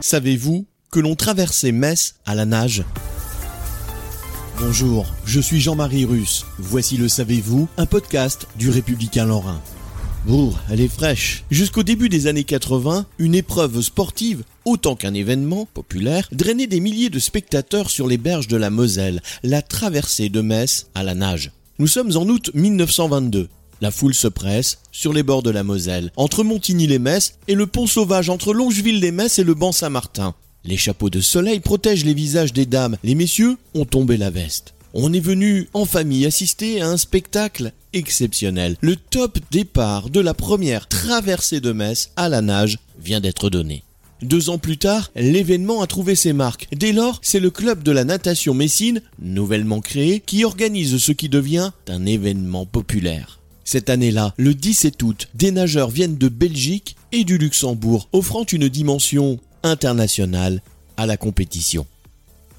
Savez-vous que l'on traversait Metz à la nage? Bonjour, je suis Jean-Marie Russe. Voici le Savez-vous, un podcast du Républicain Lorrain. Bourg, elle est fraîche. Jusqu'au début des années 80, une épreuve sportive, autant qu'un événement populaire, drainait des milliers de spectateurs sur les berges de la Moselle, la traversée de Metz à la nage. Nous sommes en août 1922. La foule se presse sur les bords de la Moselle, entre Montigny-les-Metz et le pont sauvage entre Longeville-les-Metz et le banc Saint-Martin. Les chapeaux de soleil protègent les visages des dames. Les messieurs ont tombé la veste. On est venu en famille assister à un spectacle exceptionnel. Le top départ de la première traversée de Metz à la nage vient d'être donné. Deux ans plus tard, l'événement a trouvé ses marques. Dès lors, c'est le club de la natation Messine, nouvellement créé, qui organise ce qui devient un événement populaire. Cette année-là, le 17 août, des nageurs viennent de Belgique et du Luxembourg, offrant une dimension internationale à la compétition.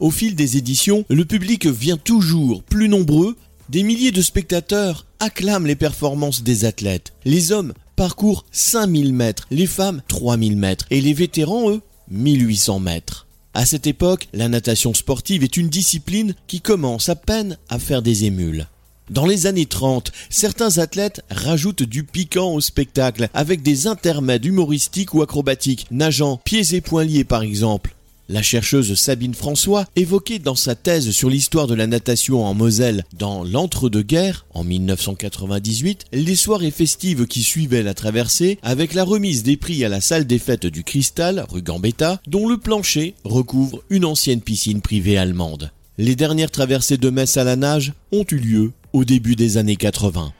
Au fil des éditions, le public vient toujours plus nombreux, des milliers de spectateurs acclament les performances des athlètes. Les hommes parcourent 5000 mètres, les femmes 3000 mètres et les vétérans, eux, 1800 mètres. À cette époque, la natation sportive est une discipline qui commence à peine à faire des émules. Dans les années 30, certains athlètes rajoutent du piquant au spectacle avec des intermèdes humoristiques ou acrobatiques, nageant pieds et poings liés par exemple. La chercheuse Sabine François évoquait dans sa thèse sur l'histoire de la natation en Moselle dans l'entre-deux-guerres, en 1998, les soirées festives qui suivaient la traversée avec la remise des prix à la salle des fêtes du Cristal, rue Gambetta, dont le plancher recouvre une ancienne piscine privée allemande. Les dernières traversées de Metz à la nage ont eu lieu au début des années 80.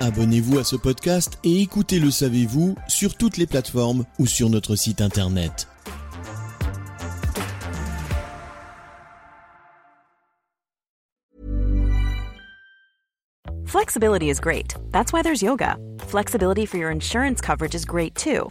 Abonnez-vous à ce podcast et écoutez Le Savez-vous sur toutes les plateformes ou sur notre site internet. Flexibility is great. That's why there's yoga. Flexibility for your insurance coverage is great too.